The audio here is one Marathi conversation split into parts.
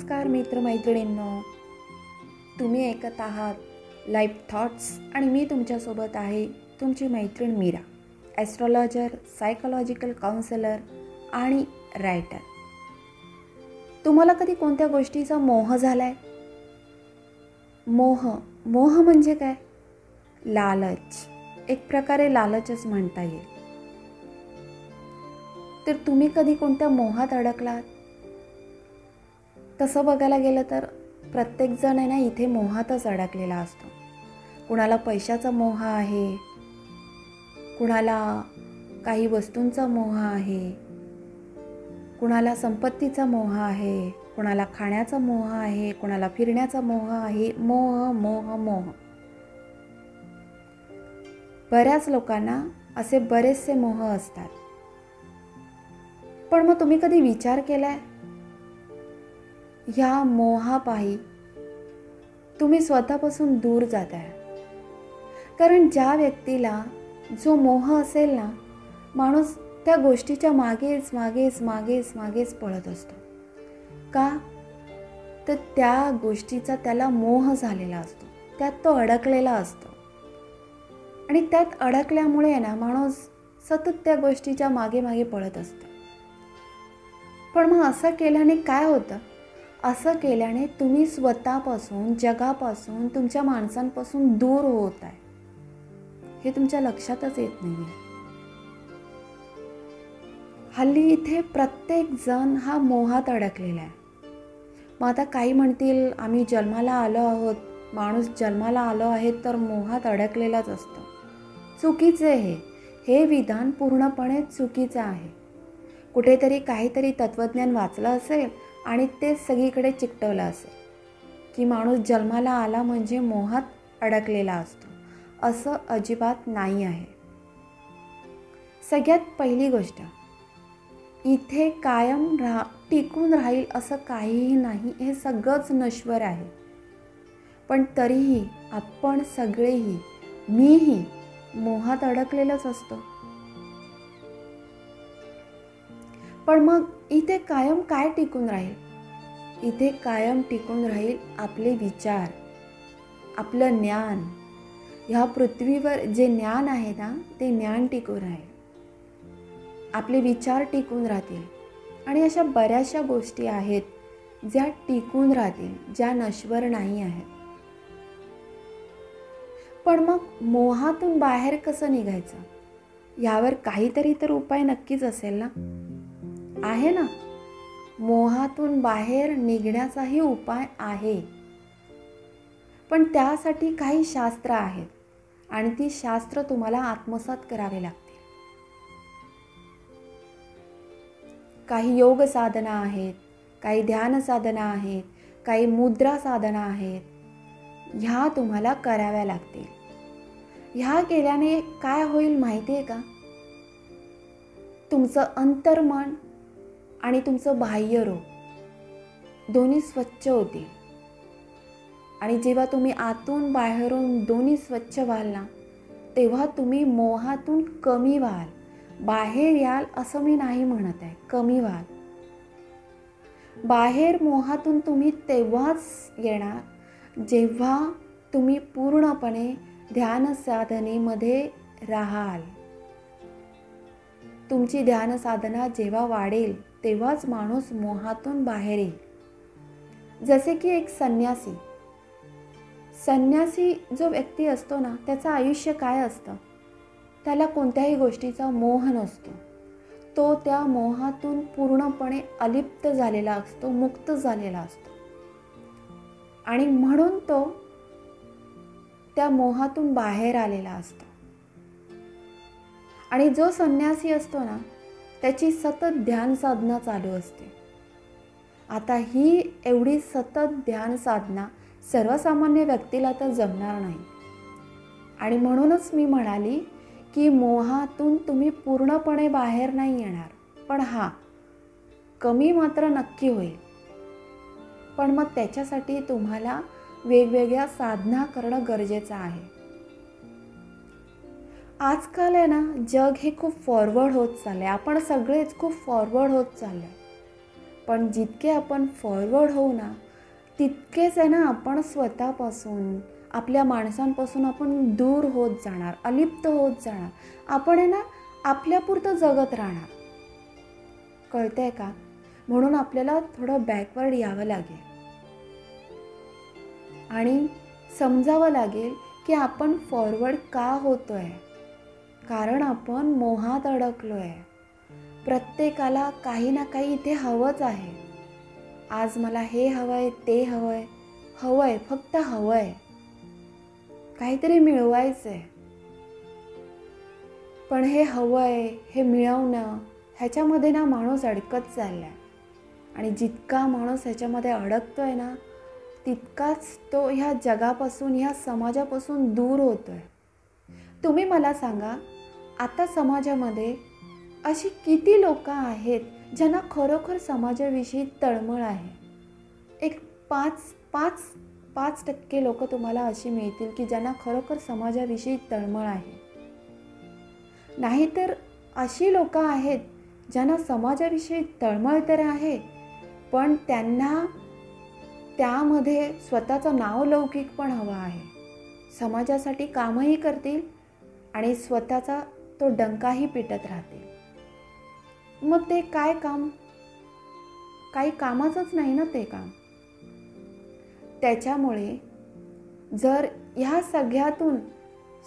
नमस्कार मित्रमैत्रिणींनो. तुम्ही ऐकत आहात लाईफ थॉट्स आणि मी तुमच्यासोबत आहे तुमची मैत्रीण मीरा ॲस्ट्रॉलॉजर सायकोलॉजिकल काउन्सिलर आणि रायटर तुम्हाला कधी कोणत्या गोष्टीचा मोह झाला आहे मोह मोह म्हणजे काय? लालच. एक प्रकारे लालचच म्हणता येईल. तर तुम्ही कधी कोणत्या मोहात अडकलात? तसं बघायला गेलं तर प्रत्येकजण आहे ना इथे मोहातच अडकलेला असतो. कुणाला पैशाचा मोह आहे कुणाला काही वस्तूंचा मोह आहे कुणाला संपत्तीचा मोह आहे कुणाला खाण्याचा मोह आहे कुणाला फिरण्याचा मोह आहे मोह मोह मोह. बऱ्याच लोकांना असे बरेचसे मोह असतात. पण मग तुम्ही कधी विचार केलाय? ह्या मोहापायी तुम्ही स्वतःपासून दूर जात आहे कारण ज्या व्यक्तीला जो मोह असेल ना माणूस त्या गोष्टीच्या मागेच मागेच मागेच मागेच पळत असतो. का? तर त्या गोष्टीचा त्याला मोह झालेला असतो. त्यात तो अडकलेला असतो. आणि त्यात अडकल्यामुळे ना माणूस सतत त्या गोष्टीच्या मागे मागे पळत असतो. पण मग असं केल्याने काय होतं? असं केल्याने तुम्ही स्वतःपासून जगापासून तुमच्या माणसांपासून दूर होत आहे. हे तुमच्या लक्षातच येत नाही आहे हल्ली इथे प्रत्येक जण हा मोहात अडकलेला आहे. मग आता काही म्हणतील आम्ही जन्माला आलो आहोत. माणूस जन्माला आलो आहे तर मोहात अडकलेलाच असतो. चुकीचे हे हे विधान पूर्णपणे चुकीचं आहे. कुठेतरी काहीतरी तत्त्वज्ञान वाचलं असेल आणि ते सगळीकडे चिकटवलं असेल. की माणूस जन्माला आला म्हणजे मोहात अडकलेला असतो. असं अजिबात नाही आहे. सगळ्यात पहिली गोष्ट इथे कायम राहा टिकून राहील असं काहीही नाही हे सगळंच नश्वर आहे. पण तरीही आपण सगळेही मीही मोहात अडकलेलंच असतो. पण मग इथे कायम काय टिकून राहील? इथे कायम टिकून राहील आपले विचार आपलं ज्ञान. ह्या पृथ्वीवर जे ज्ञान आहे ना ते ज्ञान टिकून राहील. आपले विचार टिकून राहतील. आणि अशा बऱ्याचशा गोष्टी आहेत ज्या टिकून राहतील ज्या नश्वर नाही आहेत. पण मग मोहातून बाहेर कसं निघायचं? यावर काहीतरी तर उपाय नक्कीच असेल ना? आहे ना? मोहातून बाहेर निघण्याचाही उपाय आहे. पण त्यासाठी काही शास्त्र आहेत आणि ती शास्त्र तुम्हाला आत्मसात करावे लागतील. काही योग साधना आहेत काही ध्यान साधना आहेत काही मुद्रा साधना आहेत. ह्या तुम्हाला कराव्या लागतील. ह्या केल्याने काय होईल माहिती आहे का? तुमचं अंतर्मन आणि तुमचं बाह्य रूप. दोन्ही स्वच्छ होतील. आणि जेव्हा तुम्ही आतून बाहेरून दोन्ही स्वच्छ व्हाल ना तेव्हा तुम्ही मोहातून कमी व्हाल. बाहेर याल असं मी नाही म्हणत आहे कमी व्हाल. बाहेर मोहातून तुम्ही तेव्हाच येणार जेव्हा तुम्ही पूर्णपणे ध्यान साधनेमध्ये राहाल. तुमची ध्यानसाधना जेव्हा वाढेल तेव्हाच माणूस मोहातून बाहेर येईल. जसे की एक संन्यासी. संन्यासी जो व्यक्ती असतो ना त्याचं आयुष्य काय असतं? त्याला कोणत्याही गोष्टीचा मोह नसतो. तो त्या मोहातून पूर्णपणे अलिप्त झालेला असतो मुक्त झालेला असतो. आणि म्हणून तो त्या मोहातून बाहेर आलेला असतो. आणि जो संन्यासी असतो ना त्याची सतत ध्यान साधना चालू असते. आता ही एवढी सतत ध्यान साधना सर्वसामान्य व्यक्तीला तर जमणार नाही. आणि म्हणूनच मी म्हणाली की मोहातून तुम्ही पूर्णपणे बाहेर नाही येणार. पण हा कमी मात्र नक्की होईल. पण मग त्याच्यासाठी तुम्हाला वेगवेगळ्या साधना करणं गरजेचं आहे. आजकाल आहे ना जग हे खूप फॉरवर्ड होत चाललं आहे आपण सगळेच खूप फॉरवर्ड होत चाललं आहे पण जितके आपण फॉरवर्ड होऊ ना तितकेच आहे ना आपण स्वतःपासून आपल्या माणसांपासून आपण दूर होत जाणार अलिप्त होत जाणार. आपण आहे ना आपल्यापुरतं जगत राहणार. कळतंय का? म्हणून आपल्याला थोडं बॅकवर्ड यावं लागेल. आणि समजावं लागेल की आपण फॉरवर्ड का होतो आहे कारण आपण मोहात अडकलो आहे प्रत्येकाला काही ना काही इथे हवंच आहे. आज मला हे हवं आहे ते हवं आहे हवं आहे फक्त हवं आहे काहीतरी मिळवायचं आहे पण हे हवं आहे हे मिळवणं ह्याच्यामध्ये ना माणूस अडकत चालला आणि जितका माणूस ह्याच्यामध्ये अडकतो आहे ना तितकाच तो ह्या जगापासून ह्या समाजापासून दूर होतो आहे तुम्ही मला सांगा आता समाजामध्ये अशी किती लोकं आहेत ज्यांना खरोखर समाजाविषयी तळमळ आहे? एक पाच पाच पाच टक्के लोक तुम्हाला अशी मिळतील की ज्यांना खरोखर समाजाविषयी तळमळ आहे. नाहीतर अशी लोकं आहेत ज्यांना समाजाविषयी तळमळ तर आहे पण त्यांना त्यामध्ये स्वतःचं नाव लौकिक पण हवं आहे. समाजासाठी कामही करतील आणि स्वतःचा तो डंकाही पिटत राहते. मग ते काय काम? काही कामाचंच नाही ना ते काम. त्याच्यामुळे जर ह्या सगळ्यातून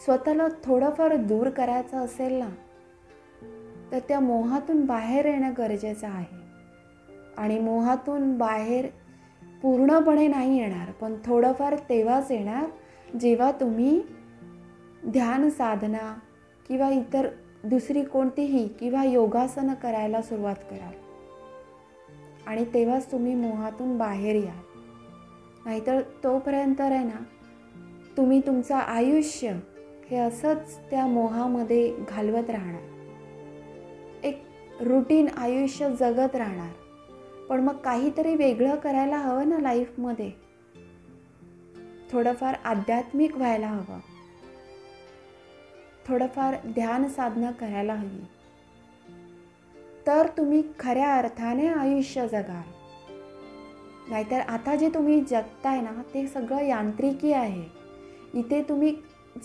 स्वतःला थोडंफार दूर करायचं असेल ना तर त्या मोहातून बाहेर येणं गरजेचं आहे. आणि मोहातून बाहेर पूर्णपणे नाही येणार पण थोडंफार तेव्हाच येणार जेव्हा तुम्ही ध्यान साधना किंवा इतर दुसरी कोणतीही किंवा योगासनं करायला सुरुवात कराल. आणि तेव्हाच तुम्ही मोहातून बाहेर याल नाहीतर तोपर्यंत आहे ना तुम्ही तुमचं आयुष्य हे असंच त्या मोहामध्ये घालवत राहणार. एक रुटीन आयुष्य जगत राहणार. पण मग काहीतरी वेगळं करायला हवं ना लाईफमध्ये थोडंफार आध्यात्मिक व्हायला हवं. थोडंफार ध्यान साधना करायला हवी. तर तुम्ही खऱ्या अर्थाने आयुष्य जगाल. नाहीतर आता जे तुम्ही जगताय ना ते सगळं यांत्रिकी आहे. इथे तुम्ही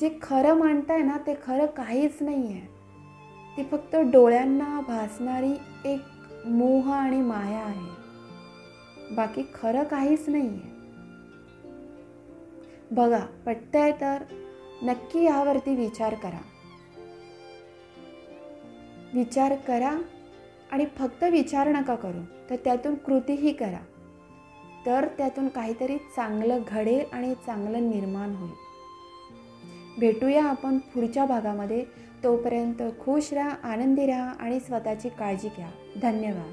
जे खरं मांडताय ना ते खरं काहीच नाही आहे ती फक्त डोळ्यांना भासणारी एक मोह आणि माया आहे. बाकी खरं काहीच नाही आहे बघा पटतंय तर? नक्की यावरती विचार करा. विचार करा आणि फक्त विचार नका करू तर त्यातून कृतीही करा. तर त्यातून काहीतरी चांगलं घडेल आणि चांगलं निर्माण होईल. भेटूया आपण पुढच्या भागामध्ये. तोपर्यंत खुश राहा आनंदी राहा आणि स्वतःची काळजी घ्या. धन्यवाद.